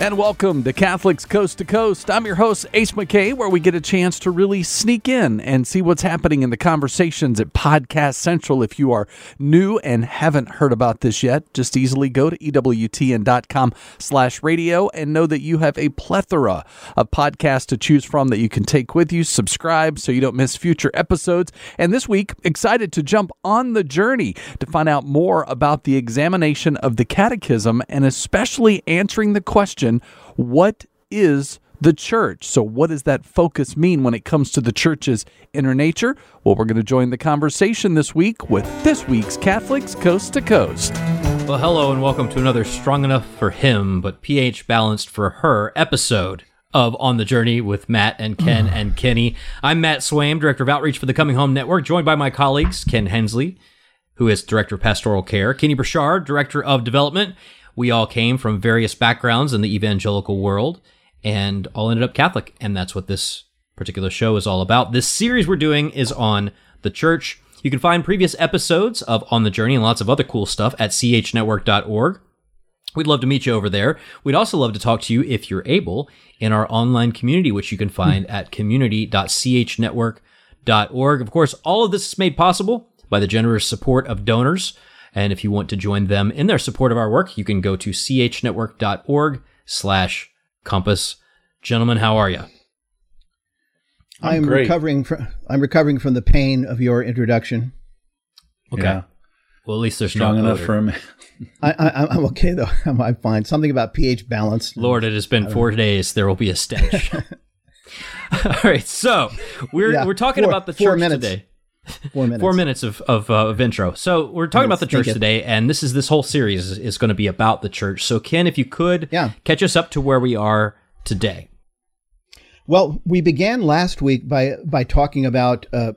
And welcome to Catholics Coast to Coast. I'm your host, Ace McKay, where we get a chance to really sneak in and see what's happening in the conversations at Podcast Central. If you are new and haven't heard about this yet, just easily go to EWTN.com slash radio and know that you have a plethora of podcasts to choose from that you can take with you. Subscribe so you don't miss future episodes. And this week, excited to jump on the journey to find out more about the examination of the Catechism and especially answering the question what is the church. So, what does that focus mean when it comes to the church's inner nature? Well, we're going to join the conversation this week with this week's Catholics Coast to Coast. Well, hello, and welcome to another Strong Enough for Him, but pH Balanced for Her episode of On the Journey with Matt and Ken and Kenny. I'm Matt Swaim, Director of Outreach for the Coming Home Network, joined by my colleagues, Ken Hensley, who is Director of Pastoral Care, Kenny Burchard, Director of Development, we all came from various backgrounds in the evangelical world and all ended up Catholic. And that's what this particular show is all about. This series we're doing is on the church. You can find previous episodes of On the Journey and lots of other cool stuff at chnetwork.org. We'd love to meet you over there. We'd also love to talk to you if you're able in our online community, which you can find at community.chnetwork.org. Of course, all of this is made possible by the generous support of donors and if you want to join them in their support of our work, you can go to chnetwork.org slash compass. Gentlemen, how are you? I'm, I'm recovering from I'm recovering from the pain of your introduction. Okay. Yeah. Well, at least they're strong enough for me. I, I, am okay though. I'm, I'm, fine. Something about pH balance. Lord, it has been four days. There will be a stench. All right, so we're yeah, we're talking four, about the church minutes. today. Four minutes. Four minutes of, of, uh, of intro. So we're talking about the church today, and this is this whole series is, is going to be about the church. So Ken, if you could, yeah. catch us up to where we are today. Well, we began last week by by talking about uh,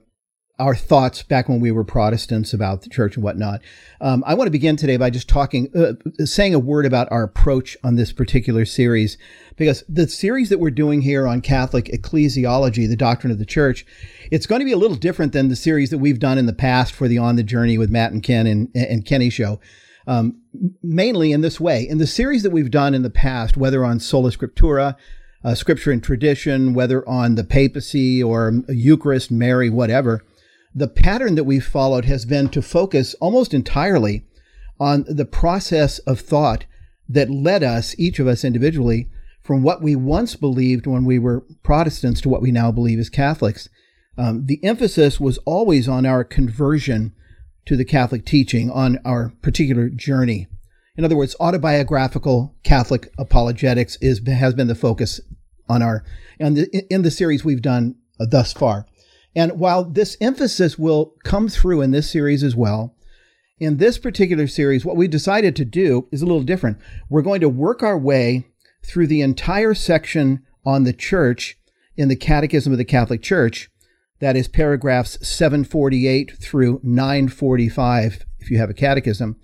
our thoughts back when we were Protestants about the church and whatnot. Um, I want to begin today by just talking, uh, saying a word about our approach on this particular series, because the series that we're doing here on Catholic ecclesiology, the doctrine of the church, it's going to be a little different than the series that we've done in the past for the On the Journey with Matt and Ken and, and Kenny show. Um, mainly in this way, in the series that we've done in the past, whether on Sola Scriptura, uh, Scripture and Tradition, whether on the papacy or Eucharist, Mary, whatever the pattern that we've followed has been to focus almost entirely on the process of thought that led us, each of us individually, from what we once believed when we were Protestants to what we now believe as Catholics. Um, the emphasis was always on our conversion to the Catholic teaching, on our particular journey. In other words, autobiographical Catholic apologetics is has been the focus on our the, in the series we've done uh, thus far. And while this emphasis will come through in this series as well, in this particular series, what we decided to do is a little different. We're going to work our way through the entire section on the church in the Catechism of the Catholic Church. That is paragraphs 748 through 945, if you have a catechism.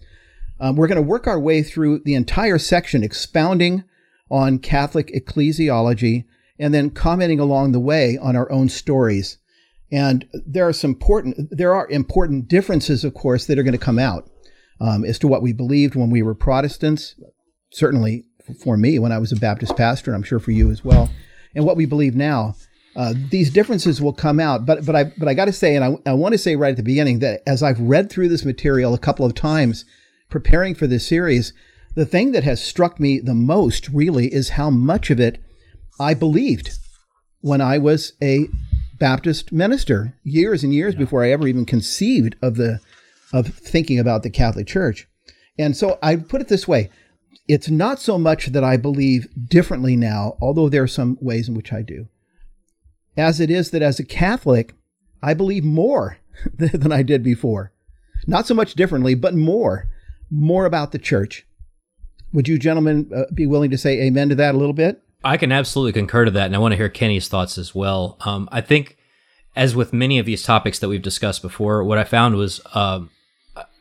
Um, we're going to work our way through the entire section, expounding on Catholic ecclesiology and then commenting along the way on our own stories. And there are some important, there are important differences, of course, that are going to come out um, as to what we believed when we were Protestants. Certainly for me, when I was a Baptist pastor, and I'm sure for you as well, and what we believe now. Uh, these differences will come out, but but I but I got to say, and I, I want to say right at the beginning that as I've read through this material a couple of times, preparing for this series, the thing that has struck me the most really is how much of it I believed when I was a Baptist minister years and years yeah. before I ever even conceived of the of thinking about the Catholic Church. And so I put it this way, it's not so much that I believe differently now, although there are some ways in which I do, as it is that as a Catholic, I believe more than I did before. Not so much differently, but more, more about the church. Would you gentlemen uh, be willing to say amen to that a little bit? I can absolutely concur to that, and I want to hear Kenny's thoughts as well. Um, I think, as with many of these topics that we've discussed before, what I found was um,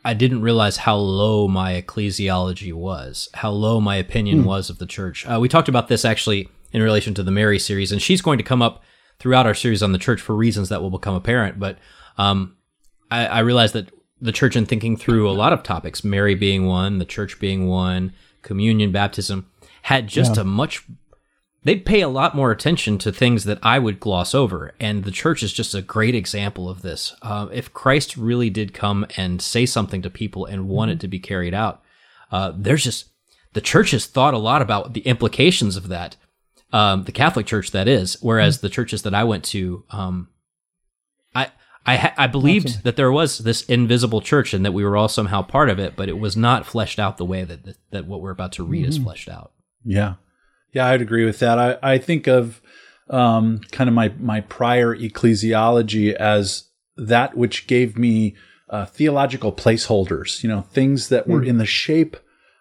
I didn't realize how low my ecclesiology was, how low my opinion mm. was of the church. Uh, we talked about this actually in relation to the Mary series, and she's going to come up throughout our series on the church for reasons that will become apparent. But um, I, I realized that the church, in thinking through a lot of topics, Mary being one, the church being one, communion, baptism, had just a much they'd pay a lot more attention to things that I would gloss over. And the church is just a great example of this. Uh, if Christ really did come and say something to people and want it to be carried out, uh, there's just the church has thought a lot about the implications of that. Um, the Catholic Church, that is, whereas the churches that I went to, um, I I, ha- I believed that there was this invisible church and that we were all somehow part of it, but it was not fleshed out the way that that, that what we're about to read is fleshed out. Yeah. Yeah, I'd agree with that. I, I think of um, kind of my, my prior ecclesiology as that which gave me uh, theological placeholders, you know, things that were in the shape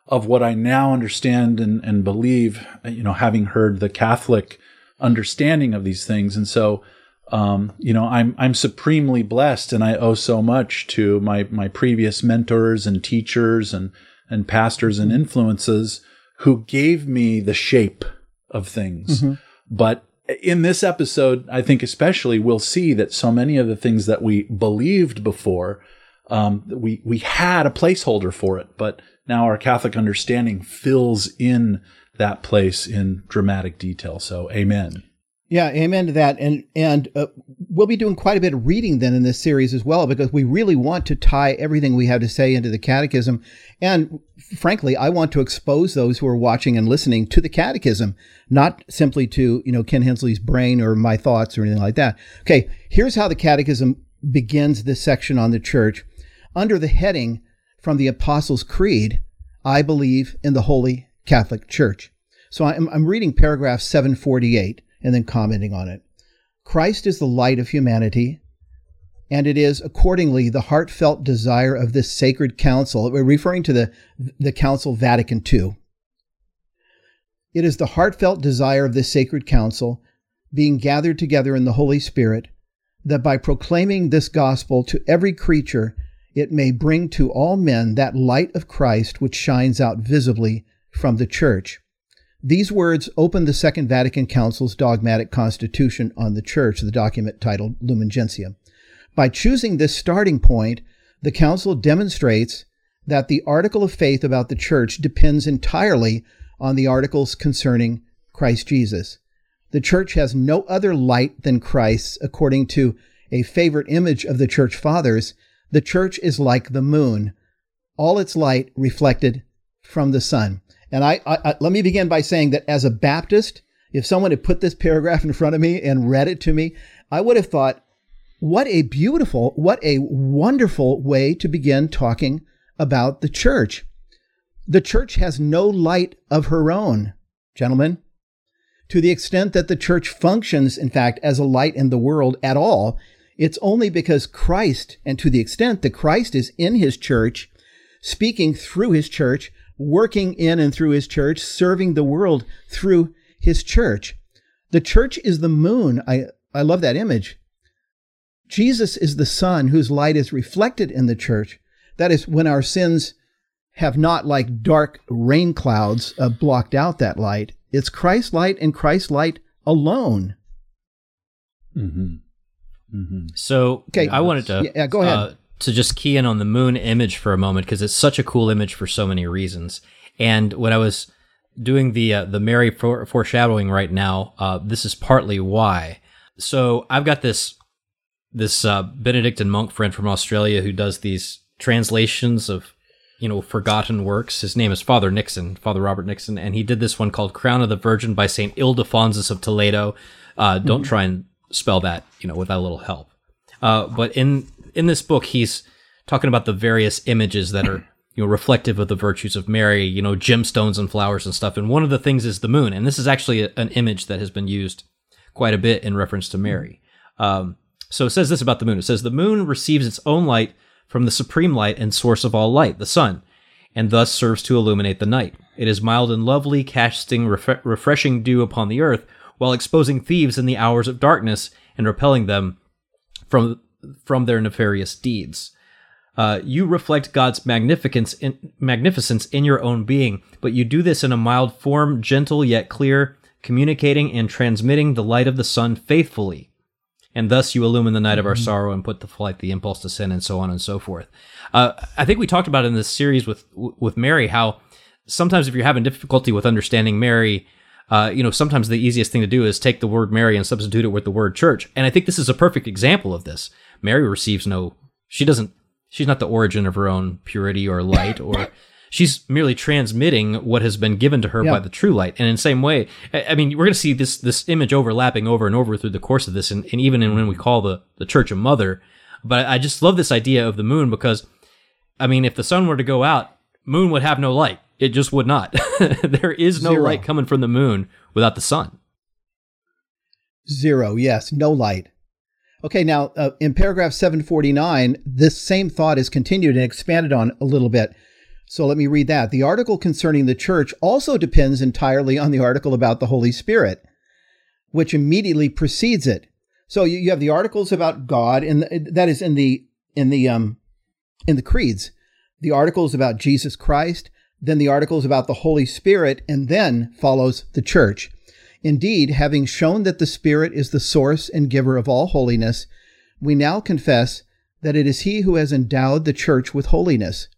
of what I now understand and, and believe, you know, having heard the Catholic understanding of these things. And so, um, you know, I'm I'm supremely blessed, and I owe so much to my my previous mentors and teachers and and pastors and influences who gave me the shape of things. But in this episode, I think especially we'll see that so many of the things that we believed before, um, we we had a placeholder for it, but now our Catholic understanding fills in that place in dramatic detail. So, Amen. Yeah, amen to that. And and uh, we'll be doing quite a bit of reading then in this series as well because we really want to tie everything we have to say into the catechism. And frankly, I want to expose those who are watching and listening to the catechism, not simply to, you know, Ken Hensley's brain or my thoughts or anything like that. Okay, here's how the catechism begins this section on the church. Under the heading from the Apostles' Creed, I believe in the Holy Catholic Church. So I'm, I'm reading paragraph 748 and then commenting on it. Christ is the light of humanity, and it is accordingly the heartfelt desire of this sacred council, we're referring to the, the Council Vatican II. It is the heartfelt desire of this sacred council, being gathered together in the Holy Spirit, that by proclaiming this gospel to every creature, it may bring to all men that light of Christ which shines out visibly from the church. These words open the Second Vatican Council's dogmatic constitution on the Church, the document titled Lumen Gentium. By choosing this starting point, the Council demonstrates that the article of faith about the Church depends entirely on the articles concerning Christ Jesus. The Church has no other light than Christ's, according to a favorite image of the Church Fathers. The Church is like the moon, all its light reflected from the sun. And I, I, I, let me begin by saying that as a Baptist, if someone had put this paragraph in front of me and read it to me, I would have thought, what a beautiful, what a wonderful way to begin talking about the church. The church has no light of her own, gentlemen. To the extent that the church functions, in fact, as a light in the world at all, it's only because Christ, and to the extent that Christ is in his church, speaking through his church, working in and through his church, serving the world through his church. The church is the moon. I, I love that image. Jesus is the sun whose light is reflected in the church. That is when our sins have not, like dark rain clouds, uh, blocked out that light. It's Christ's light and Christ's light alone. Mm-hmm. Mm-hmm. So Okay. I wanted to Yeah, go ahead. uh, to just key in on the moon image for a moment because it's such a cool image for so many reasons. And when I was doing the uh, the Mary fore- foreshadowing right now, uh, this is partly why. So I've got this this uh, Benedictine monk friend from Australia who does these translations of you know forgotten works. His name is Father Nixon, Father Robert Nixon, and he did this one called "Crown of the Virgin" by Saint Ildefonsus of Toledo. Uh, don't try and spell that, you know, without a little help. Uh, but in in this book, he's talking about the various images that are you know reflective of the virtues of Mary. You know, gemstones and flowers and stuff. And one of the things is the moon, and this is actually a, an image that has been used quite a bit in reference to Mary. Um, so it says this about the moon. It says the moon receives its own light from the supreme light and source of all light, the sun, and thus serves to illuminate the night. It is mild and lovely, casting ref- refreshing dew upon the earth, while exposing thieves in the hours of darkness and repelling them from from their nefarious deeds. Uh, you reflect God's magnificence in, magnificence in your own being, but you do this in a mild form, gentle yet clear, communicating and transmitting the light of the sun faithfully. And thus you illumine the night of our sorrow and put to flight the impulse to sin, and so on and so forth. Uh, I think we talked about in this series with with Mary how sometimes if you're having difficulty with understanding Mary, uh, you know, sometimes the easiest thing to do is take the word Mary and substitute it with the word church. And I think this is a perfect example of this. Mary receives no, she doesn't, she's not the origin of her own purity or light or. She's merely transmitting what has been given to her by the true light. And in the same way, I I mean, we're going to see this this image overlapping over and over through the course of this, and, and even in when we call the the church a mother. But I just love this idea of the moon because, I mean, if the sun were to go out, moon would have no light. It just would not. there is no Zero. light coming from the moon without the sun. Zero, yes, no light. Okay, now uh, in paragraph 749, this same thought is continued and expanded on a little bit. So let me read that. The article concerning the church also depends entirely on the article about the Holy Spirit, which immediately precedes it. So you, you have the articles about God, and that is in the in the um in the creeds. The articles about Jesus Christ, then the articles about the Holy Spirit, and then follows the church. Indeed, having shown that the Spirit is the source and giver of all holiness, we now confess that it is He who has endowed the church with holiness.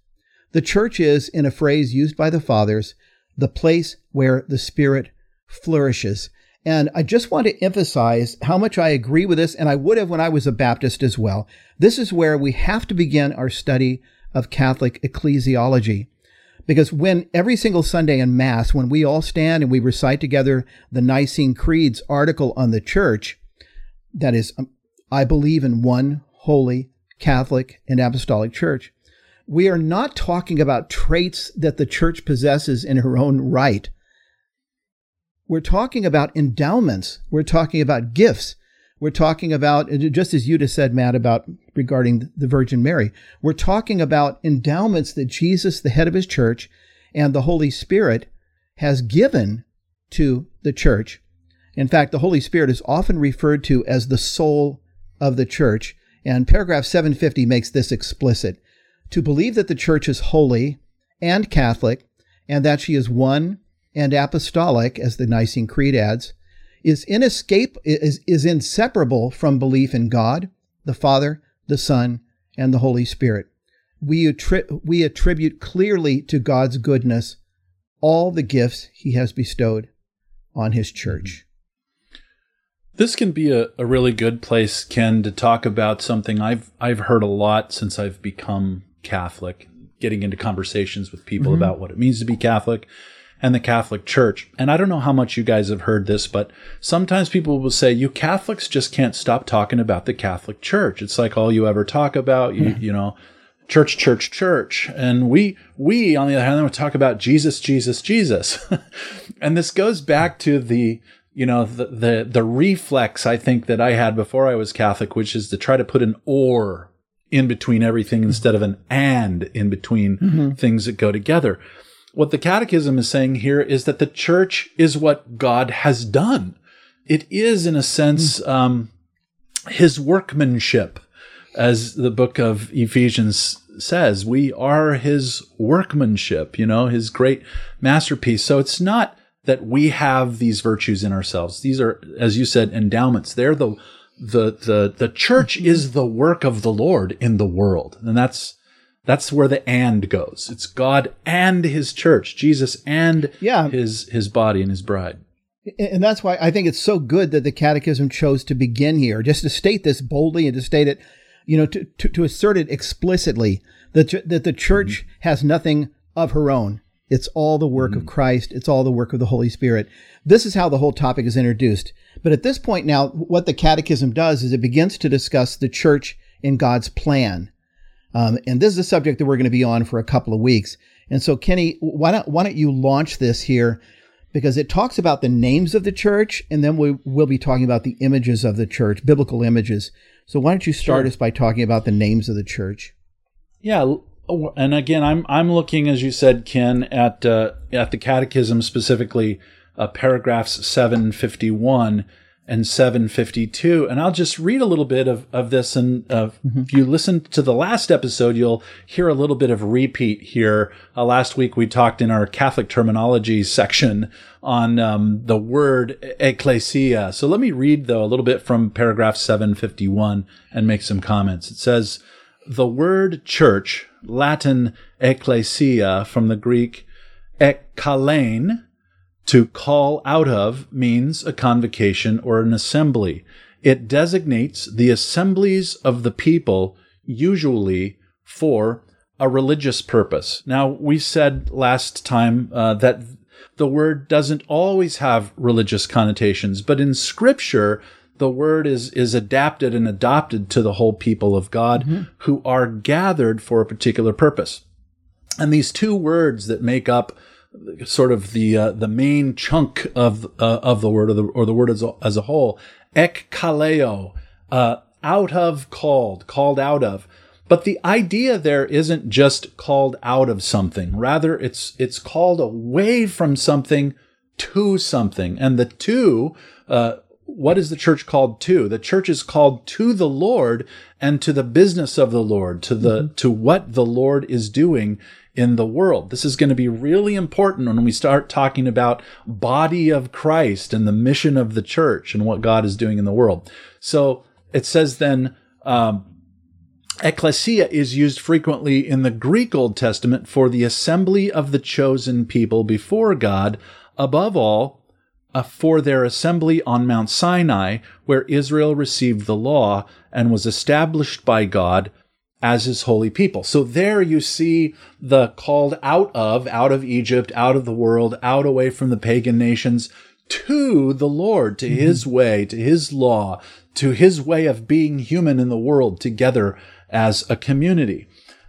The church is, in a phrase used by the fathers, the place where the Spirit flourishes. And I just want to emphasize how much I agree with this, and I would have when I was a Baptist as well. This is where we have to begin our study of Catholic ecclesiology. Because when every single Sunday in Mass, when we all stand and we recite together the Nicene Creed's article on the church, that is, um, I believe in one holy, Catholic, and Apostolic Church, we are not talking about traits that the church possesses in her own right. We're talking about endowments. We're talking about gifts. We're talking about, just as you just said, Matt, about regarding the Virgin Mary, we're talking about endowments that Jesus, the head of his church, and the Holy Spirit has given to the church. In fact, the Holy Spirit is often referred to as the soul of the church, and paragraph 750 makes this explicit. To believe that the church is holy and Catholic, and that she is one and apostolic, as the Nicene Creed adds, is inescape is, is inseparable from belief in God, the Father, the Son, and the Holy Spirit. We, attri- we attribute clearly to God's goodness all the gifts he has bestowed on his church. Mm-hmm. This can be a, a really good place, Ken, to talk about something I've I've heard a lot since I've become Catholic, getting into conversations with people mm-hmm. about what it means to be Catholic and the Catholic Church. And I don't know how much you guys have heard this, but sometimes people will say, you Catholics just can't stop talking about the Catholic Church. It's like all you ever talk about, you, hmm. you know, church, church, church. And we, we, on the other hand, would talk about Jesus, Jesus, Jesus. and this goes back to the, you know, the, the, the reflex I think that I had before I was Catholic, which is to try to put an or in between everything instead of an and in between mm-hmm. things that go together what the catechism is saying here is that the church is what God has done. It is, in a sense, um, his workmanship, as the book of Ephesians says. We are his workmanship, you know, his great masterpiece. So it's not that we have these virtues in ourselves. These are, as you said, endowments. They're the the the the church is the work of the Lord in the world, and that's that's where the and goes. It's God and his church, Jesus and Yeah. his his body and his bride. And that's why I think it's so good that the Catechism chose to begin here, just to state this boldly and to state it, you know, to, to, to assert it explicitly that, that the church mm-hmm. has nothing of her own. It's all the work of mm-hmm. Christ. It's all the work of the Holy Spirit. This is how the whole topic is introduced. But at this point now, what the Catechism does is it begins to discuss the church in God's plan. Um, and this is a subject that we're going to be on for a couple of weeks. And so, Kenny, why don't why don't you launch this here? Because it talks about the names of the church, and then we will be talking about the images of the church, biblical images. So why don't you start Sure. us by talking about the names of the church? Yeah, and again, I'm I'm looking, as you said, Ken, at uh, at the Catechism specifically, uh, paragraphs 751 and 752, and I'll just read a little bit of of this. And uh, if you listen to the last episode, you'll hear a little bit of repeat here. Uh, last week we talked in our Catholic terminology section on um, the word ecclesia. So let me read though a little bit from paragraph 751 and make some comments. It says. The word church, Latin ecclesia from the Greek Ekkalein, to call out of, means a convocation or an assembly. It designates the assemblies of the people, usually for a religious purpose. Now, we said last time uh, that the word doesn't always have religious connotations, but in Scripture, the word is is adapted and adopted to the whole people of God mm-hmm. who are gathered for a particular purpose. And these two words that make up sort of the uh, the main chunk of uh, of the word or the or the word as a, as a whole, ek kaleo, uh, out of called, called out of. But the idea there isn't just called out of something. Rather, it's it's called away from something to something, and the two uh, what is the church called to? The church is called to the Lord and to the business of the Lord, to the mm-hmm. to what the Lord is doing in the world. This is going to be really important when we start talking about body of Christ and the mission of the church and what God is doing in the world. So it says then um, ecclesia is used frequently in the Greek Old Testament for the assembly of the chosen people before God, above all uh, for their assembly on Mount Sinai, where Israel received the law and was established by God as his holy people. So there you see the called out of, out of Egypt, out of the world, out away from the pagan nations to the Lord, to mm-hmm. his way, to his law, to his way of being human in the world together as a community.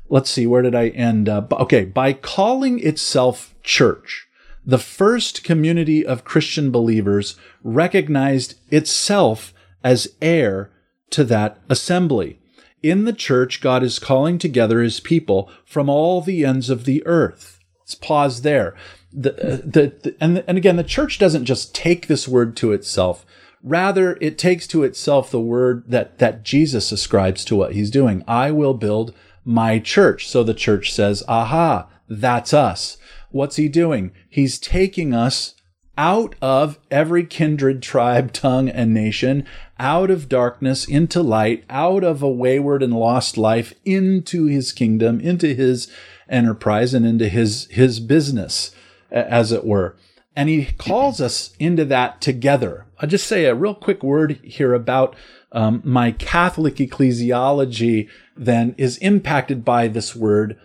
Let's see, where did I end up? Okay, by calling itself church the first community of Christian believers recognized itself as heir to that assembly. In the church, God is calling together his people from all the ends of the earth. Let's pause there. The, uh, the, the, and, and again, the church doesn't just take this word to itself. Rather, it takes to itself the word that, that Jesus ascribes to what he's doing. I will build my church. So the church says, aha, that's us. What's he doing? He's taking us out of every kindred, tribe, tongue, and nation, out of darkness into light, out of a wayward and lost life into his kingdom, into his enterprise, and into his, his business, as it were. And he calls us into that together. I'll just say a real quick word here about um, my Catholic ecclesiology, then, is impacted by this word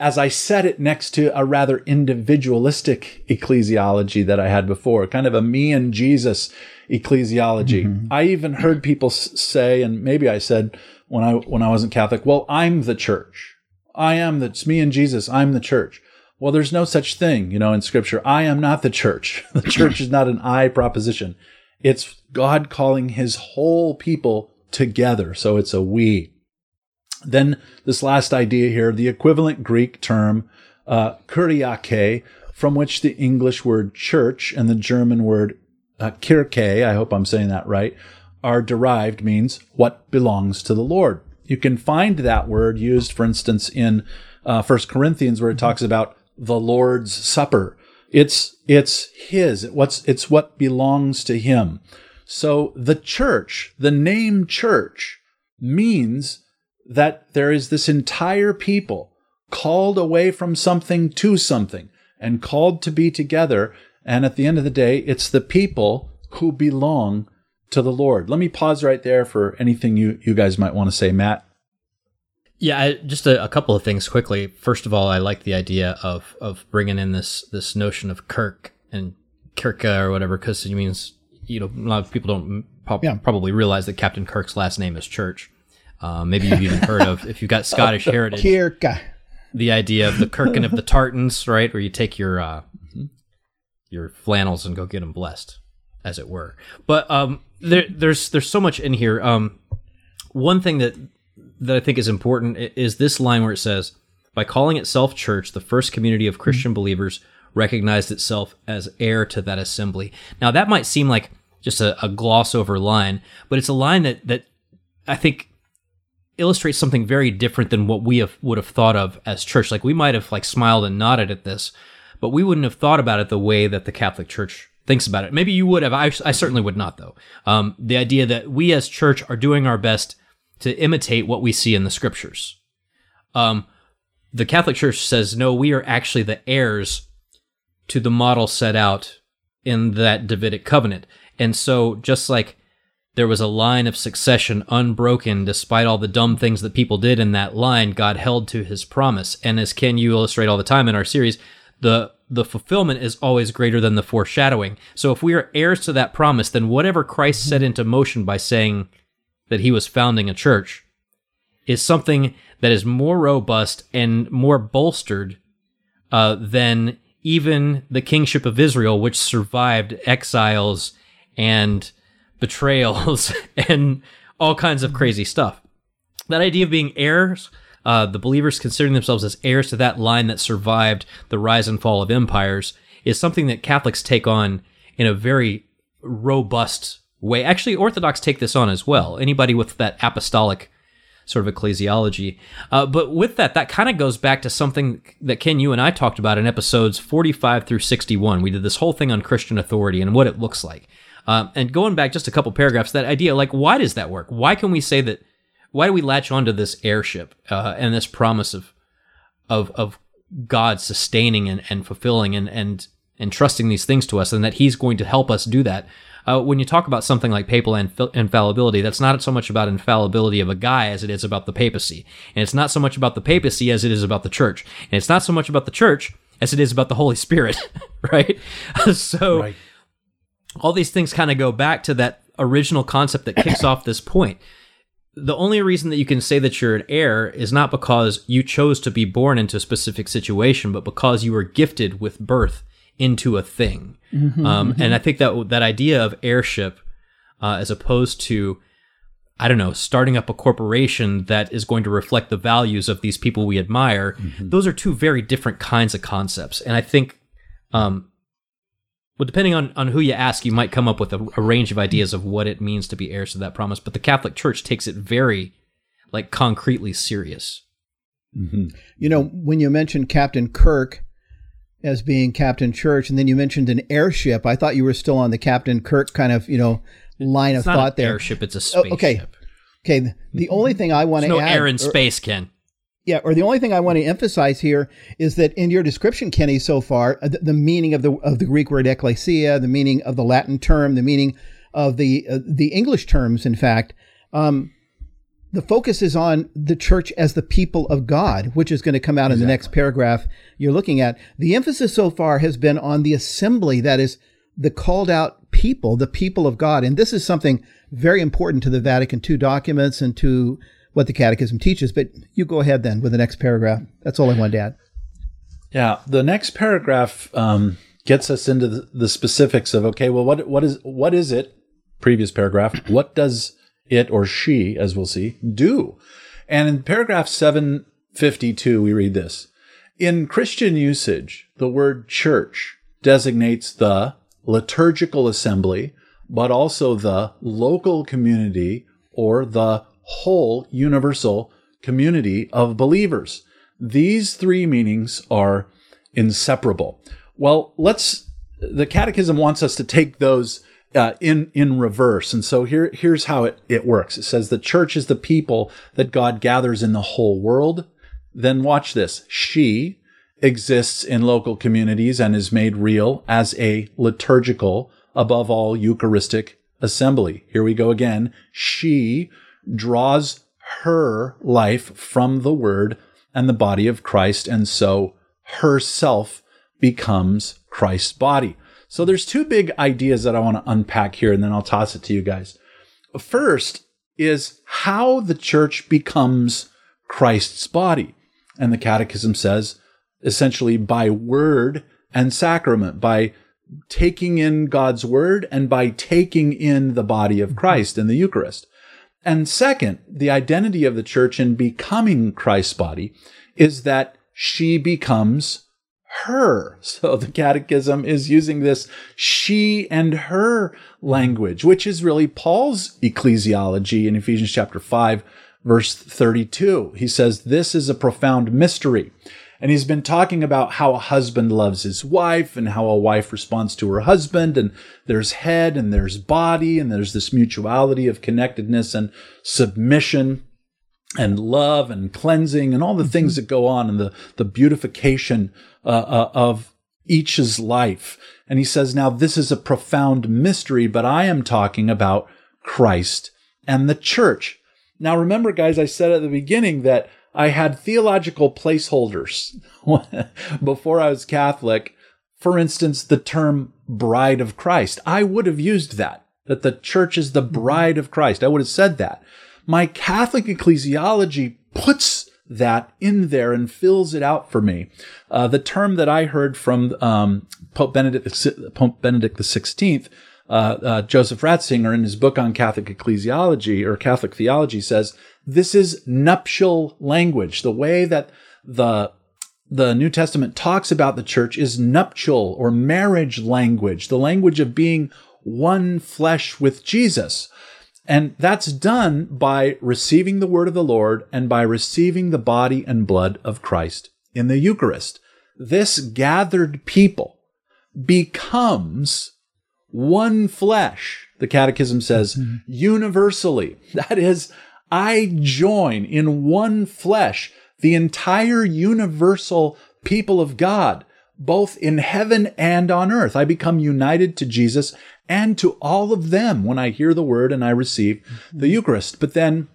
as I set it next to a rather individualistic ecclesiology that I had before, kind of a me and Jesus ecclesiology. Mm-hmm. I even heard people say, and maybe I said when I when I wasn't Catholic, well, I'm the church. I am the it's me and Jesus. I'm the church. Well, there's no such thing, you know, in Scripture. I am not the church. The church is not an I proposition. It's God calling His whole people together. So it's a we. Then this last idea here, the equivalent Greek term uh, kuriake, from which the English word church and the German word uh, kirke, I hope I'm saying that right, are derived means what belongs to the Lord. You can find that word used, for instance, in uh, 1 Corinthians where it talks about the Lord's Supper. It's, it's his. What's, it's what belongs to him. So the church, the name church means that there is this entire people called away from something to something and called to be together. And at the end of the day, it's the people who belong to the Lord. Let me pause right there for anything you, you guys might want to say, Matt. Yeah, I, just a, a, couple of things quickly. First of all, I like the idea of of bringing in this this notion of Kirk and Kirka or whatever, because it means you know a lot of people don't yeah. probably realize that Captain Kirk's last name is Church. Uh, maybe you've even heard of if you've got Scottish heritage. Kirka. The idea of the Kirkin of the Tartans, right, where you take your uh, your flannels and go get them blessed, as it were. But um, there, there's there's so much in here. Um, one thing that that I think is important is this line where it says, "By calling itself church, the first community of Christian mm-hmm. believers recognized itself as heir to that assembly." Now that might seem like just a, a gloss over line, but it's a line that that I think illustrates something very different than what we have, would have thought of as church. Like we might have like smiled and nodded at this, but we wouldn't have thought about it the way that the Catholic Church thinks about it. Maybe you would have. I, I certainly would not, though. Um, the idea that we as church are doing our best to imitate what we see in the scriptures. Um, the Catholic Church says, no, we are actually the heirs to the model set out in that Davidic covenant. And so, just like there was a line of succession unbroken despite all the dumb things that people did in that line, God held to his promise. And as Ken, you illustrate all the time in our series, the the fulfillment is always greater than the foreshadowing. So if we are heirs to that promise, then whatever Christ set into motion by saying that he was founding a church is something that is more robust and more bolstered uh, than even the kingship of Israel, which survived exiles and betrayals and all kinds of crazy stuff. That idea of being heirs, uh, the believers considering themselves as heirs to that line that survived the rise and fall of empires, is something that Catholics take on in a very robust way. Actually, Orthodox take this on as well. Anybody with that apostolic sort of ecclesiology. Uh, but with that, that kind of goes back to something that Ken, you and I talked about in episodes 45 through 61. We did this whole thing on Christian authority and what it looks like. Um, and going back just a couple paragraphs, that idea, like, why does that work? Why can we say that? Why do we latch onto this airship uh, and this promise of of of God sustaining and, and fulfilling and and and trusting these things to us, and that He's going to help us do that? Uh, when you talk about something like papal inf- infallibility, that's not so much about infallibility of a guy as it is about the papacy, and it's not so much about the papacy as it is about the church, and it's not so much about the church as it is about the Holy Spirit, right? so. Right all these things kind of go back to that original concept that kicks off this point. The only reason that you can say that you're an heir is not because you chose to be born into a specific situation, but because you were gifted with birth into a thing. Mm-hmm, um, mm-hmm. And I think that that idea of heirship, uh, as opposed to, I don't know, starting up a corporation that is going to reflect the values of these people we admire, mm-hmm. those are two very different kinds of concepts. And I think um, well, depending on, on who you ask, you might come up with a, a, range of ideas of what it means to be heirs to that promise. But the Catholic Church takes it very, like, concretely serious. Mm-hmm. You know, when you mentioned Captain Kirk as being Captain Church, and then you mentioned an airship, I thought you were still on the Captain Kirk kind of, you know, line it's of thought there. Airship, it's a spaceship. Oh, okay. Okay. The only thing I want to no add, air in space, Ken. Yeah, or the only thing I want to emphasize here is that in your description, Kenny, so far, uh, the, the, meaning of the of the Greek word ecclesia, the meaning of the Latin term, the meaning of the uh, the English terms, in fact, um, the focus is on the church as the people of God, which is going to come out exactly. in the next paragraph you're looking at. The emphasis so far has been on the assembly, that is, the called out people, the people of God, and this is something very important to the Vatican II documents and to what the Catechism teaches. But you go ahead then with the next paragraph. That's all I wanted to add. Yeah, the next paragraph um, gets us into the, the, specifics of okay, well, what what is what is it? Previous paragraph. What does it or she, as we'll see, do? And in paragraph seven fifty two, we read this: In Christian usage, the word church designates the liturgical assembly, but also the local community or the whole universal community of believers. These three meanings are inseparable. Well, let's, the Catechism wants us to take those uh, in in reverse. And so here here's how it, it works. It says the church is the people that God gathers in the whole world. Then watch this. She exists in local communities and is made real as a liturgical, above all Eucharistic assembly. Here we go again. She draws her life from the word and the body of Christ. And so herself becomes Christ's body. So there's two big ideas that I want to unpack here, and then I'll toss it to you guys. First is how the church becomes Christ's body. And the catechism says essentially by word and sacrament, by taking in God's word and by taking in the body of mm-hmm. Christ in the Eucharist. And second, the identity of the church in becoming Christ's body is that she becomes her. So the catechism is using this she and her language, which is really Paul's ecclesiology in Ephesians chapter 5, verse 32. He says, This is a profound mystery. And he's been talking about how a husband loves his wife and how a wife responds to her husband. And there's head and there's body and there's this mutuality of connectedness and submission and love and cleansing and all the things that go on and the, the beautification uh, uh, of each's life. And he says, now this is a profound mystery, but I am talking about Christ and the church. Now remember, guys, I said at the beginning that I had theological placeholders before I was Catholic. For instance, the term bride of Christ. I would have used that, that the church is the bride of Christ. I would have said that. My Catholic ecclesiology puts that in there and fills it out for me. Uh, the term that I heard from um, Pope Benedict Pope Benedict XVI, uh, uh, Joseph Ratzinger, in his book on Catholic ecclesiology or Catholic theology, says this is nuptial language. The way that the the New Testament talks about the church is nuptial or marriage language, the language of being one flesh with Jesus. And that's done by receiving the word of the Lord and by receiving the body and blood of Christ in the Eucharist. This gathered people becomes one flesh. The Catechism says mm-hmm. universally. That is, I join in one flesh the entire universal people of God, both in heaven and on earth. I become united to Jesus and to all of them when I hear the word and I receive the Eucharist. But then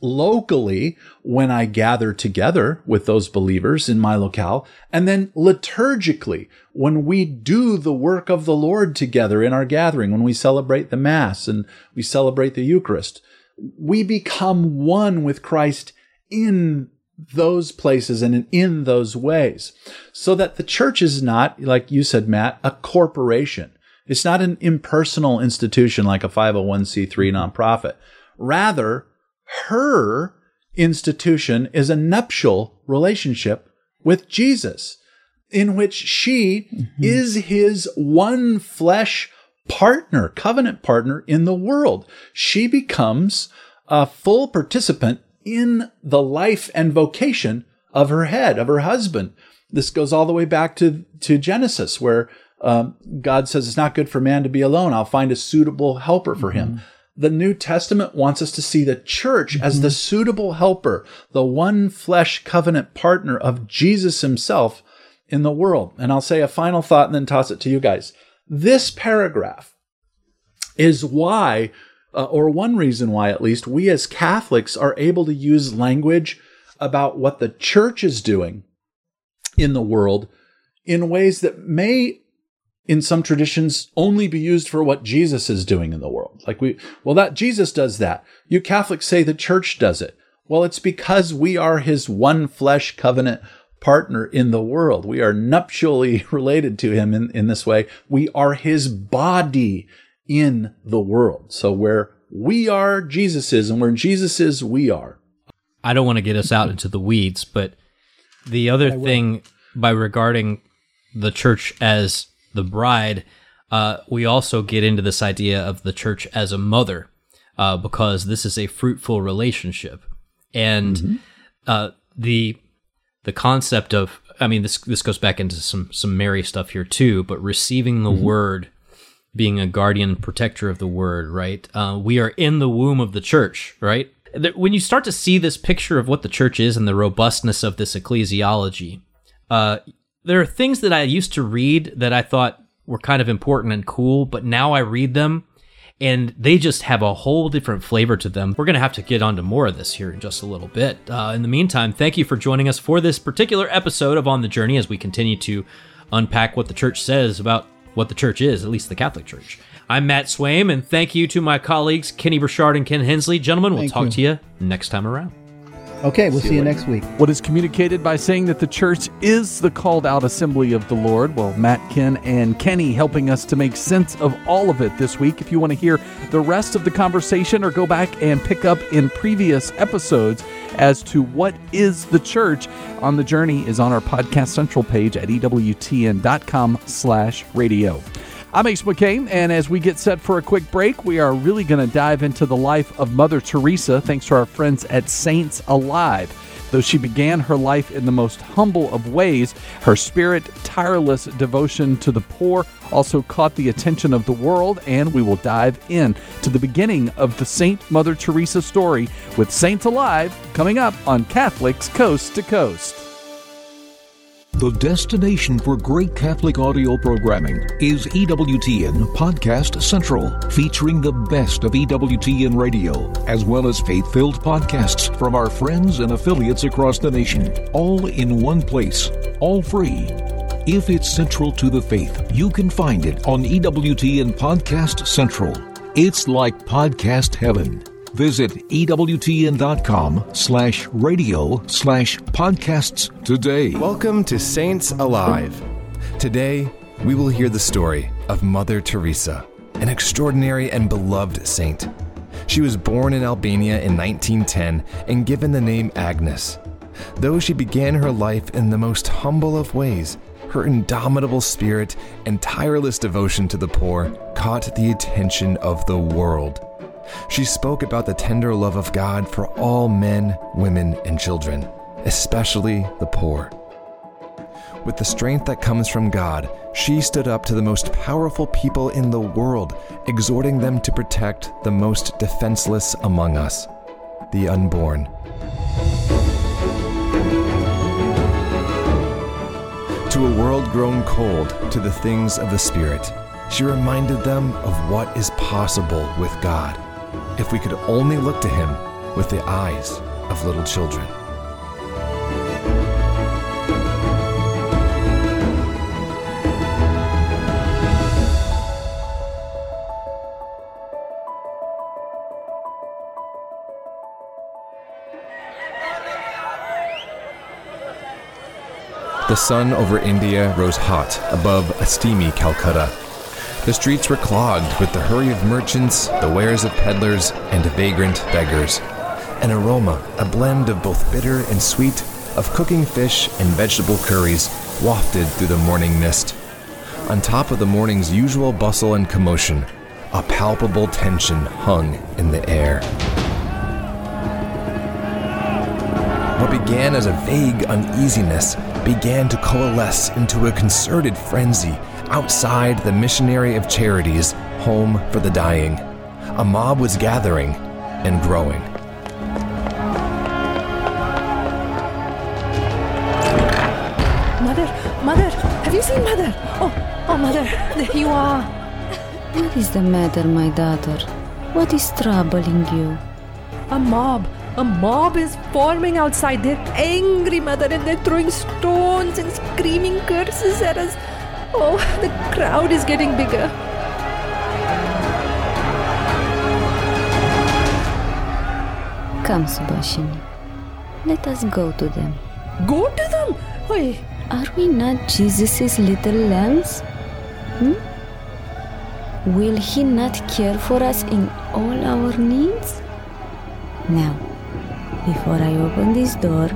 locally, when I gather together with those believers in my locale, and then liturgically, when we do the work of the Lord together in our gathering, when we celebrate the Mass and we celebrate the Eucharist, we become one with Christ in those places and in those ways. So that the church is not, like you said, Matt, a corporation. It's not an impersonal institution like a 501c3 nonprofit. Rather, her institution is a nuptial relationship with Jesus in which she mm-hmm. is his one flesh partner, covenant partner in the world. She becomes a full participant in the life and vocation of her head, of her husband. This goes all the way back to, to Genesis, where um, God says it's not good for man to be alone. I'll find a suitable helper for him. Mm-hmm. The New Testament wants us to see the church mm-hmm. as the suitable helper, the one flesh covenant partner of Jesus himself in the world. And I'll say a final thought and then toss it to you guys. This paragraph is why, uh, or one reason why at least, we as Catholics are able to use language about what the church is doing in the world in ways that may in some traditions only be used for what Jesus is doing in the world. Like we, well, that Jesus does that. You Catholics say the church does it. Well, it's because we are his one flesh covenant partner in the world. We are nuptially related to him in, in this way. We are his body in the world. So where we are, Jesus is, and where Jesus is, we are. I don't want to get us out into the weeds, but the other thing by regarding the church as the bride, uh, we also get into this idea of the church as a mother, uh, because this is a fruitful relationship, and mm-hmm. uh, the the concept of I mean this this goes back into some some Mary stuff here too, but receiving the mm-hmm. word, being a guardian protector of the word, right? Uh, we are in the womb of the church, right? When you start to see this picture of what the church is and the robustness of this ecclesiology, uh, there are things that I used to read that I thought were kind of important and cool, but now I read them and they just have a whole different flavor to them. We're going to have to get onto more of this here in just a little bit. Uh, in the meantime, thank you for joining us for this particular episode of On the Journey as we continue to unpack what the church says about what the church is, at least the Catholic Church. I'm Matt Swaim, and thank you to my colleagues Kenny Burchard and Ken Hensley. Gentlemen, we'll talk you. to you next time around. Okay, we'll see, see you, next week. What is communicated by saying that the church is the called out assembly of the Lord? Well, Matt, Ken, and Kenny helping us to make sense of all of it this week. If you want to hear the rest of the conversation or go back and pick up in previous episodes as to what is the church on the journey is on our podcast central page at ewtn.com slash radio. I'm Ace McKay, and as we get set for a quick break, we are really going to dive into the life of Mother Teresa thanks to our friends at Saints Alive. Though she began her life in the most humble of ways, her spirit, tireless devotion to the poor also caught the attention of the world, and we will dive in to the beginning of the Saint Mother Teresa story with Saints Alive coming up on Catholics Coast to Coast. The destination for great Catholic audio programming is EWTN Podcast Central, featuring the best of EWTN radio, as well as faith filled podcasts from our friends and affiliates across the nation, all in one place, all free. If it's central to the faith, you can find it on EWTN Podcast Central. It's like podcast heaven. Visit EWTN.com slash radio slash podcasts today. Welcome to Saints Alive. Today, we will hear the story of Mother Teresa, an extraordinary and beloved saint. She was born in Albania in 1910 and given the name Agnes. Though she began her life in the most humble of ways, her indomitable spirit and tireless devotion to the poor caught the attention of the world. She spoke about the tender love of God for all men, women, and children, especially the poor. With the strength that comes from God, she stood up to the most powerful people in the world, exhorting them to protect the most defenseless among us, the unborn. To a world grown cold to the things of the Spirit, she reminded them of what is possible with God if we could only look to Him with the eyes of little children. The sun over India rose hot above a steamy Calcutta. The streets were clogged with the hurry of merchants, the wares of peddlers, and vagrant beggars. An aroma, a blend of both bitter and sweet, of cooking fish and vegetable curries, wafted through the morning mist. On top of the morning's usual bustle and commotion, a palpable tension hung in the air. What began as a vague uneasiness began to coalesce into a concerted frenzy outside the Missionary of Charities Home for the Dying. A mob was gathering and growing. Mother, mother, have you seen mother? Oh, oh, mother, there you are. What is the matter, my daughter? What is troubling you? A mob, a mob is forming outside. They're angry, mother, and they're throwing stones and screaming curses at us. Oh, the crowd is getting bigger. Come, Subhashini. Let us go to them. Go to them. Oi, Are we not Jesus' little lambs? Hmm? Will he not care for us in all our needs? Now, before I open this door,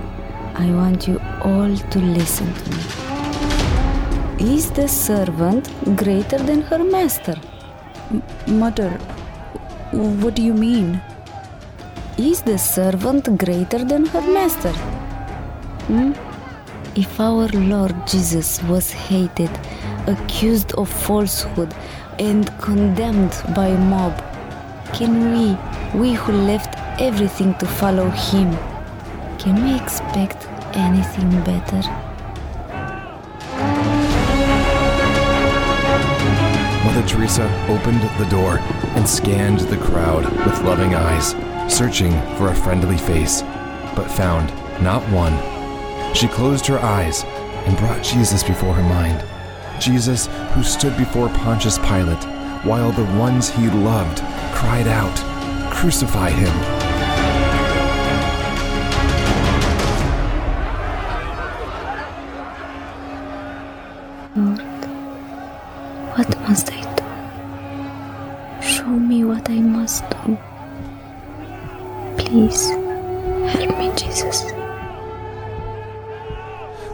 I want you all to listen to me. Is the servant greater than her master? Mother, what do you mean? Is the servant greater than her master? Hmm? If our Lord Jesus was hated, accused of falsehood, and condemned by a mob, can we, we who left everything to follow him, can we expect anything better? Mother Teresa opened the door and scanned the crowd with loving eyes, searching for a friendly face, but found not one. She closed her eyes and brought Jesus before her mind. Jesus, who stood before Pontius Pilate, while the ones he loved cried out, Crucify him! Please, help me, Jesus.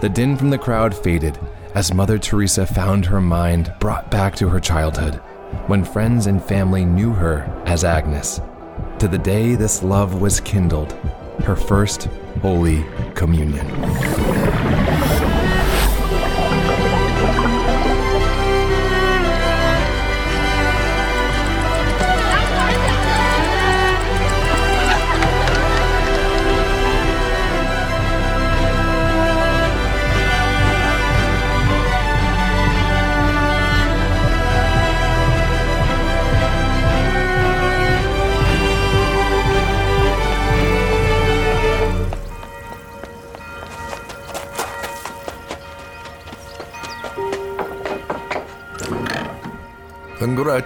The din from the crowd faded as Mother Teresa found her mind brought back to her childhood, when friends and family knew her as Agnes, to the day this love was kindled, her first Holy Communion.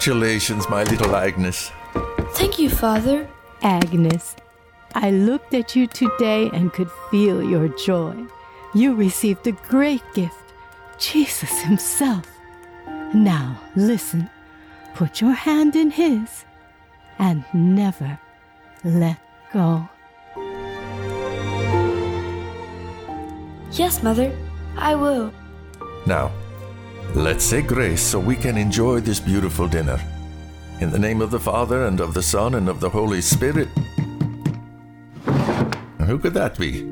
Congratulations, my little Agnes. Thank you, Father. Agnes, I looked at you today and could feel your joy. You received a great gift, Jesus Himself. Now, listen. Put your hand in His and never let go. Yes, Mother, I will. Now, let's say grace so we can enjoy this beautiful dinner. In the name of the Father, and of the Son, and of the Holy Spirit. Who could that be?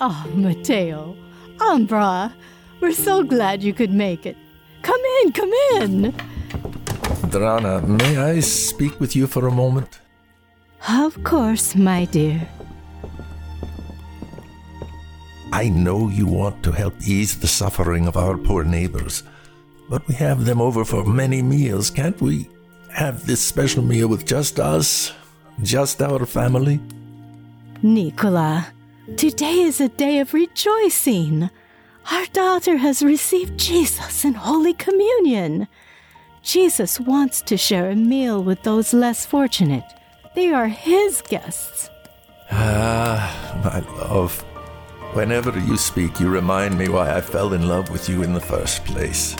Ah, Mateo, Ambra, we're so glad you could make it. Come in, come in. Drana, may I speak with you for a moment? Of course, my dear. I know you want to help ease the suffering of our poor neighbors, but we have them over for many meals. Can't we have this special meal with just us? Just our family? Nicola, today is a day of rejoicing. Our daughter has received Jesus in Holy Communion. Jesus wants to share a meal with those less fortunate. They are his guests. Ah, my love. Whenever you speak, you remind me why I fell in love with you in the first place.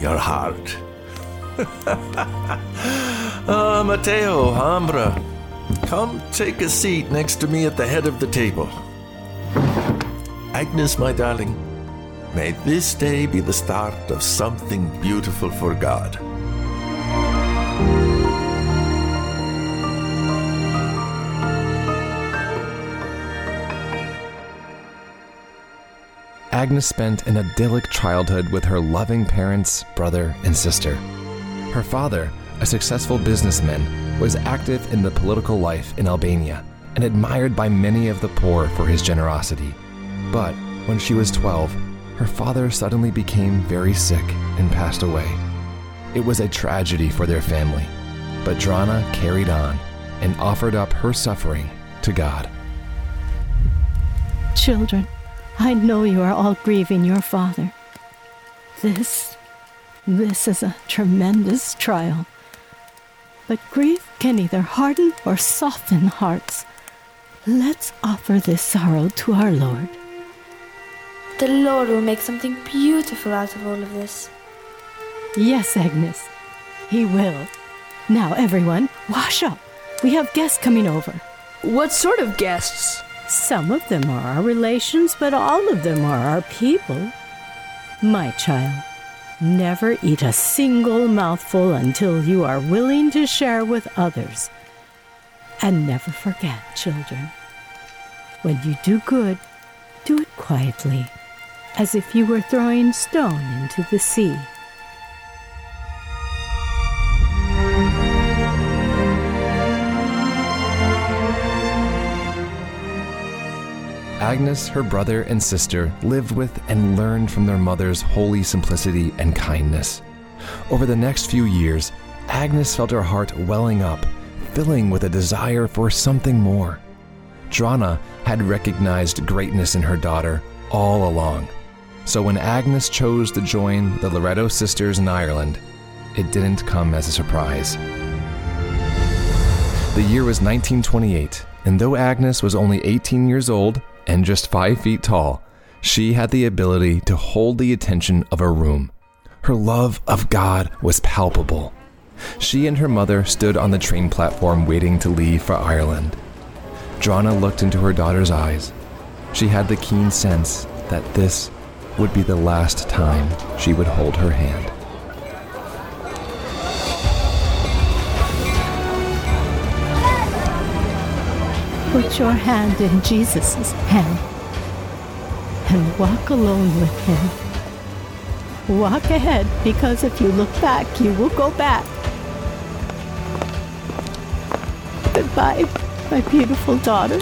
Your heart. Ah, Mateo, Ambra, come take a seat next to me at the head of the table. Agnes, my darling, may this day be the start of something beautiful for God. Agnes spent an idyllic childhood with her loving parents, brother, and sister. Her father, a successful businessman, was active in the political life in Albania and admired by many of the poor for his generosity. But when she was 12, her father suddenly became very sick and passed away. It was a tragedy for their family, but Drana carried on and offered up her suffering to God. Children, I know you are all grieving your father. This, this is a tremendous trial. But grief can either harden or soften hearts. Let's offer this sorrow to our Lord. The Lord will make something beautiful out of all of this. Yes, Agnes, He will. Now, everyone, wash up. We have guests coming over. What sort of guests? Some of them are our relations, but all of them are our people. My child, never eat a single mouthful until you are willing to share with others. And never forget, children, when you do good, do it quietly, as if you were throwing stone into the sea. Agnes, her brother, and sister lived with and learned from their mother's holy simplicity and kindness. Over the next few years, Agnes felt her heart welling up, filling with a desire for something more. Drana had recognized greatness in her daughter all along. So when Agnes chose to join the Loreto sisters in Ireland, it didn't come as a surprise. The year was 1928, and though Agnes was only 18 years old and just 5 feet tall, she had the ability to hold the attention of a room. Her love of God was palpable. She and her mother stood on the train platform waiting to leave for Ireland. Drana looked into her daughter's eyes. She had the keen sense that this would be the last time she would hold her hand. Put your hand in Jesus' hand and walk alone with Him. Walk ahead because if you look back, you will go back. Goodbye, my beautiful daughter.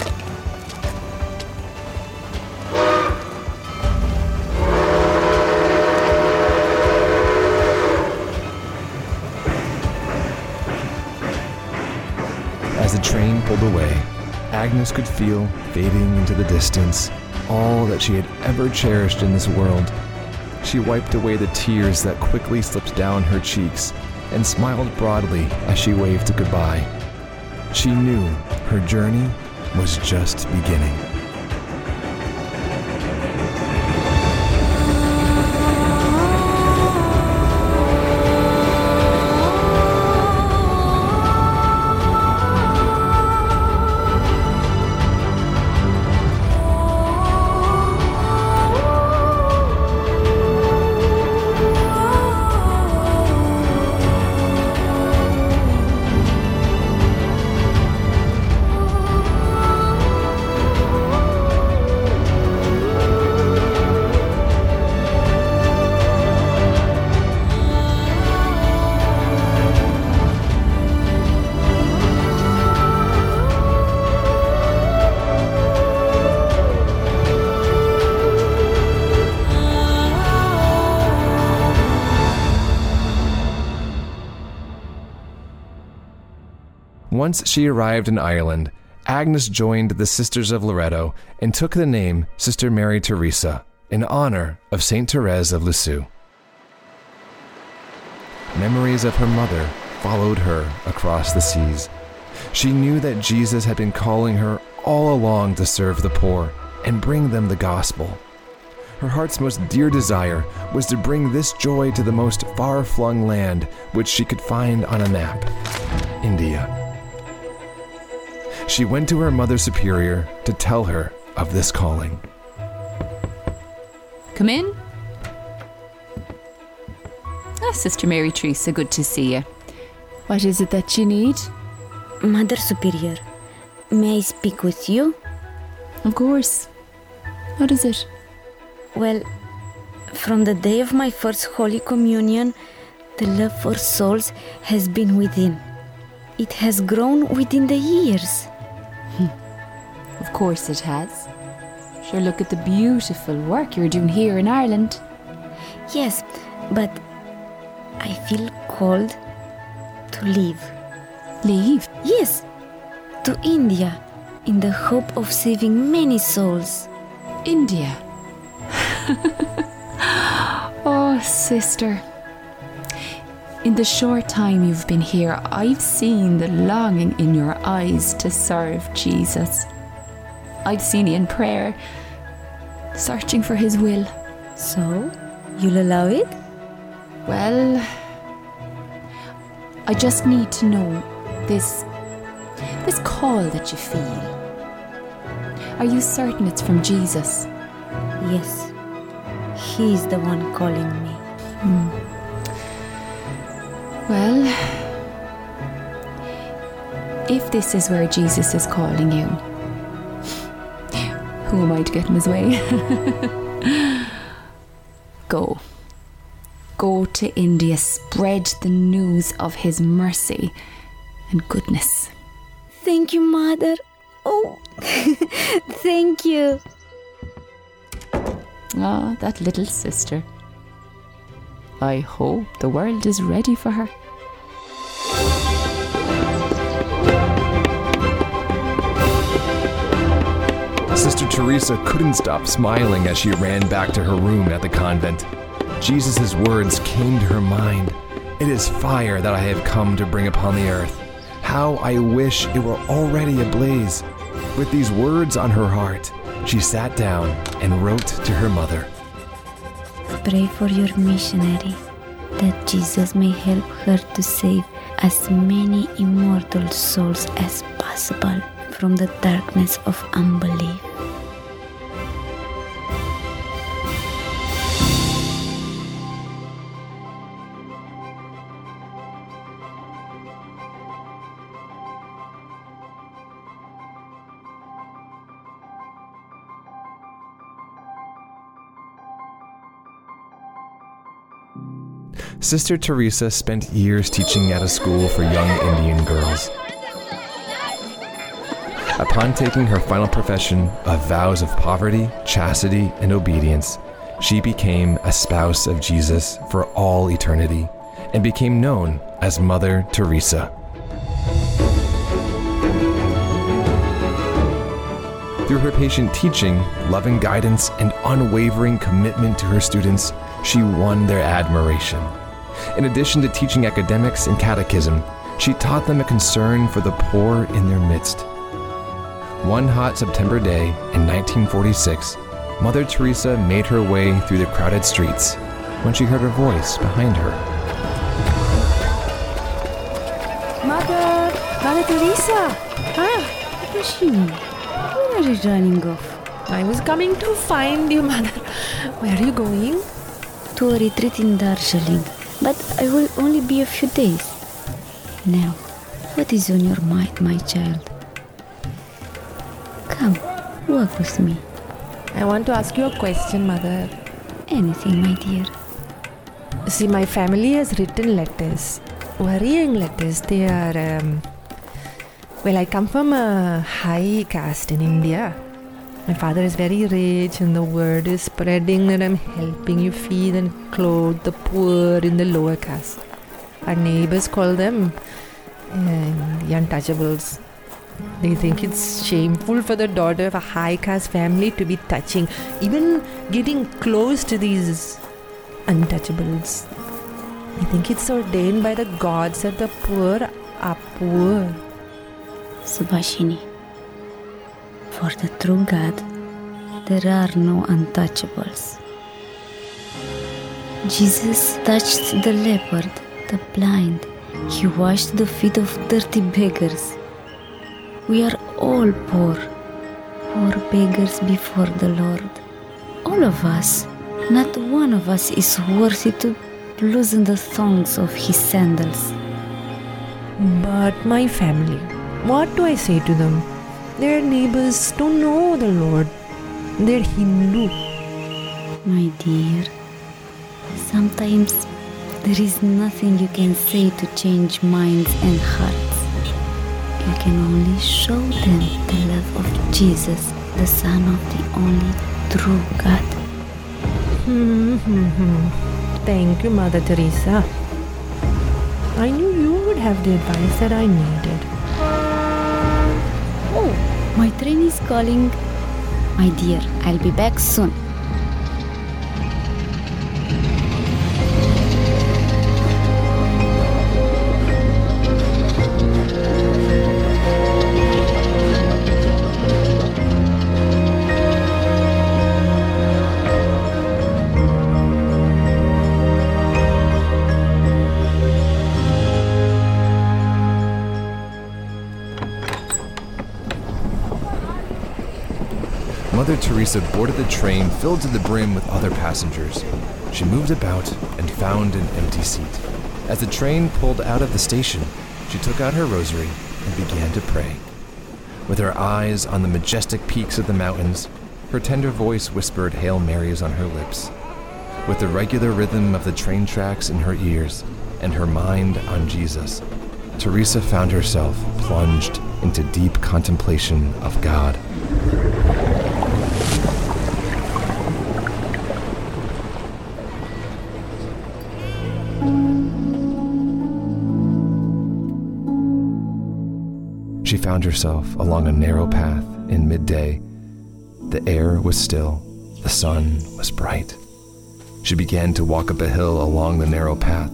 As the train pulled away, Agnes could feel fading into the distance all that she had ever cherished in this world. she wiped away the tears that quickly slipped down her cheeks and smiled broadly as she waved goodbye. She knew her journey was just beginning. Once she arrived in Ireland, Agnes joined the Sisters of Loreto and took the name Sister Mary Teresa in honor of Saint Therese of Lisieux. Memories of her mother followed her across the seas. She knew that Jesus had been calling her all along to serve the poor and bring them the gospel. Her heart's most dear desire was to bring this joy to the most far flung land which she could find on a map India. She went to her Mother Superior to tell her of this calling. Come in. Ah, Sister Mary Teresa, good to see you. What is it that you need? Mother Superior, may I speak with you? Of course. What is it? Well, from the day of my first Holy Communion, the love for souls has been within. It has grown within the years. Of course it has. Sure, look at the beautiful work you're doing here in Ireland. Yes, but I feel called to leave. Leave? Yes, to India, in the hope of saving many souls. India? oh, sister. In the short time you've been here, I've seen the longing in your eyes to serve Jesus. I've seen in prayer, searching for His will. So, you'll allow it? Well, I just need to know this this call that you feel. Are you certain it's from Jesus? Yes, He's the one calling me. Hmm. Well, if this is where Jesus is calling you, who am I to get in his way? Go. Go to India, spread the news of his mercy and goodness. Thank you, Mother. Oh, thank you. Ah, that little sister. I hope the world is ready for her. Sister Teresa couldn't stop smiling as she ran back to her room at the convent. Jesus' words came to her mind It is fire that I have come to bring upon the earth. How I wish it were already ablaze. With these words on her heart, she sat down and wrote to her mother. Pray for your missionary that Jesus may help her to save as many immortal souls as possible from the darkness of unbelief. Sister Teresa spent years teaching at a school for young Indian girls. Upon taking her final profession of vows of poverty, chastity, and obedience, she became a spouse of Jesus for all eternity and became known as Mother Teresa. Through her patient teaching, loving guidance, and unwavering commitment to her students, she won their admiration. In addition to teaching academics and catechism, she taught them a concern for the poor in their midst. One hot September day in 1946, Mother Teresa made her way through the crowded streets when she heard a voice behind her. Mother! Mother Teresa! Ah, Pashini, where are you running off? I was coming to find you, mother. Where are you going? To a retreat in Darjeeling, but I will only be a few days. Now, what is on your mind, my child? Come, walk with me. I want to ask you a question, mother. Anything, my dear. See, my family has written letters, worrying letters. They are, um, well, I come from a high caste in India. My father is very rich, and the word is spreading that I'm helping you feed and clothe the poor in the lower caste. Our neighbors call them uh, the untouchables. They think it's shameful for the daughter of a high caste family to be touching, even getting close to these untouchables. I think it's ordained by the gods that the poor are poor. Subhashini, for the true God, there are no untouchables. Jesus touched the leopard, the blind. He washed the feet of dirty beggars. We are all poor, poor beggars before the Lord. All of us, not one of us is worthy to loosen the thongs of his sandals. But my family, what do I say to them? Their neighbors don't know the Lord. They're Hindu. My dear, sometimes there is nothing you can say to change minds and hearts. You can only show them the love of Jesus, the Son of the only true God. Hmm. Thank you, Mother Teresa. I knew you would have the advice that I needed. My train is calling. My dear, I'll be back soon. Mother Teresa boarded the train filled to the brim with other passengers. She moved about and found an empty seat. As the train pulled out of the station, she took out her rosary and began to pray. With her eyes on the majestic peaks of the mountains, her tender voice whispered Hail Marys on her lips. With the regular rhythm of the train tracks in her ears and her mind on Jesus, Teresa found herself plunged into deep contemplation of God. Found herself along a narrow path in midday. The air was still, the sun was bright. She began to walk up a hill along the narrow path.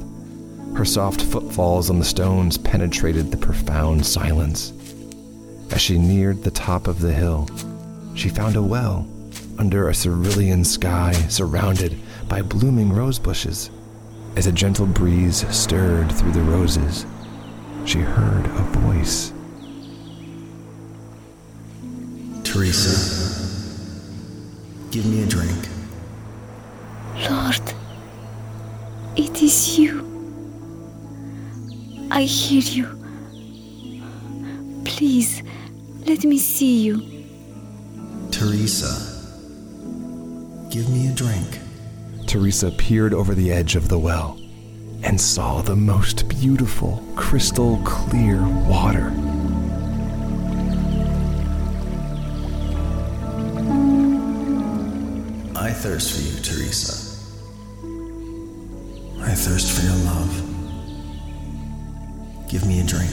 Her soft footfalls on the stones penetrated the profound silence. As she neared the top of the hill, she found a well under a cerulean sky surrounded by blooming rose bushes. As a gentle breeze stirred through the roses, she heard a voice. Teresa, give me a drink. Lord, it is you. I hear you. Please, let me see you. Teresa, give me a drink. Teresa peered over the edge of the well and saw the most beautiful, crystal clear water. Thirst for you, Teresa. I thirst for your love. Give me a drink.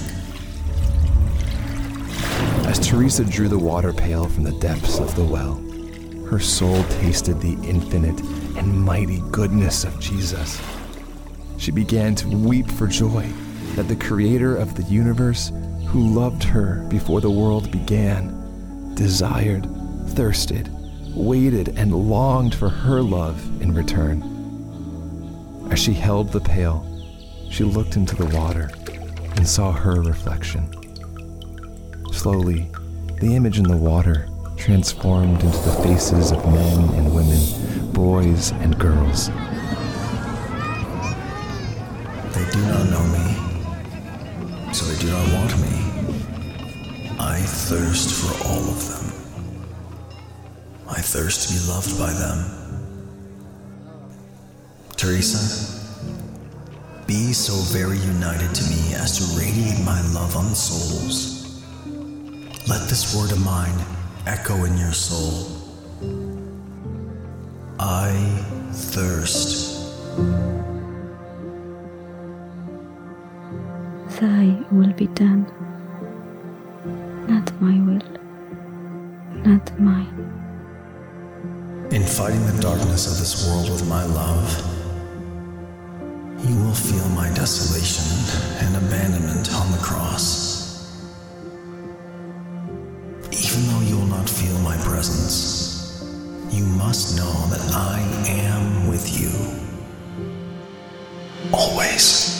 As Teresa drew the water pail from the depths of the well, her soul tasted the infinite and mighty goodness of Jesus. She began to weep for joy that the Creator of the universe, who loved her before the world began, desired, thirsted, waited, and longed for her love in return. As she held the pail, she looked into the water and saw her reflection. Slowly, the image in the water transformed into the faces of men and women, boys and girls. They do not know me, so they do not want me. I thirst for all of them. Thirst to be loved by them. Teresa, be so very united to me as to radiate my love on souls. Let this word of mine echo in your soul. I thirst. Thy will be done. Not my will, not mine. In fighting the darkness of this world with my love, you will feel my desolation and abandonment on the cross. Even though you will not feel my presence, you must know that I am with you. Always.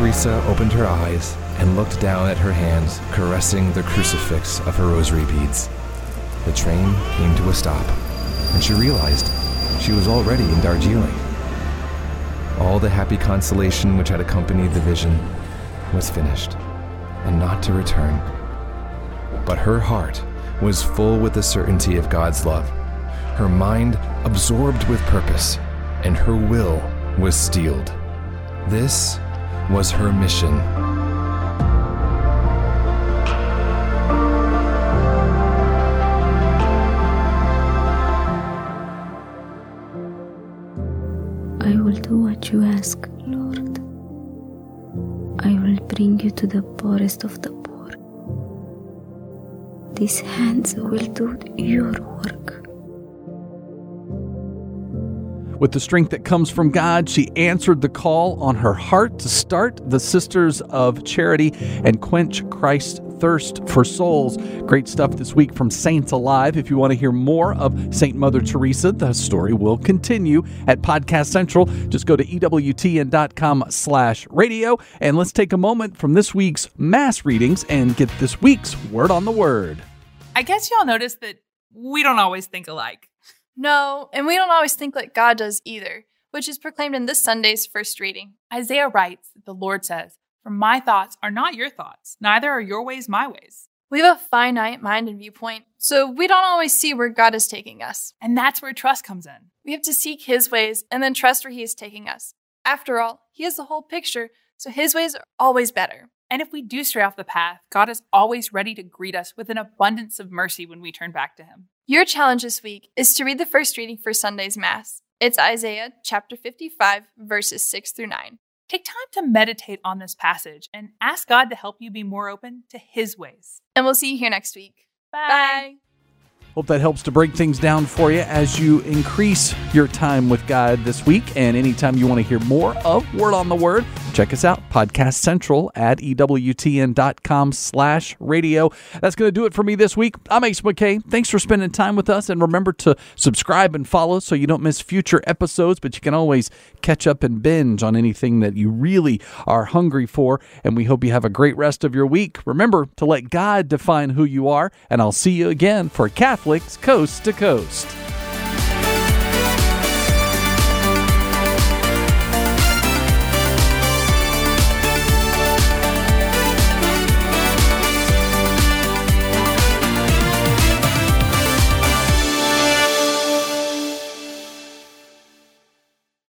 Teresa opened her eyes and looked down at her hands, caressing the crucifix of her rosary beads. The train came to a stop, and she realized she was already in Darjeeling. All the happy consolation which had accompanied the vision was finished, and not to return. But her heart was full with the certainty of God's love, her mind absorbed with purpose, and her will was steeled. This was her mission. I will do what you ask, Lord. I will bring you to the poorest of the poor. These hands will do your work. With the strength that comes from God, she answered the call on her heart to start the Sisters of Charity and quench Christ's thirst for souls. Great stuff this week from Saints Alive. If you want to hear more of Saint Mother Teresa, the story will continue at Podcast Central. Just go to ewtn.com slash radio and let's take a moment from this week's mass readings and get this week's word on the word. I guess y'all noticed that we don't always think alike. No, and we don't always think like God does either, which is proclaimed in this Sunday's first reading. Isaiah writes the Lord says, For my thoughts are not your thoughts, neither are your ways my ways. We have a finite mind and viewpoint, so we don't always see where God is taking us. And that's where trust comes in. We have to seek His ways and then trust where He is taking us. After all, He has the whole picture, so His ways are always better. And if we do stray off the path, God is always ready to greet us with an abundance of mercy when we turn back to Him. Your challenge this week is to read the first reading for Sunday's Mass. It's Isaiah chapter 55, verses 6 through 9. Take time to meditate on this passage and ask God to help you be more open to His ways. And we'll see you here next week. Bye. Bye. Hope that helps to break things down for you as you increase your time with God this week. And anytime you want to hear more of Word on the Word, check us out, Podcast Central at EWTN.com slash radio. That's going to do it for me this week. I'm Ace McKay. Thanks for spending time with us. And remember to subscribe and follow so you don't miss future episodes, but you can always catch up and binge on anything that you really are hungry for. And we hope you have a great rest of your week. Remember to let God define who you are. And I'll see you again for Catholics Coast to Coast.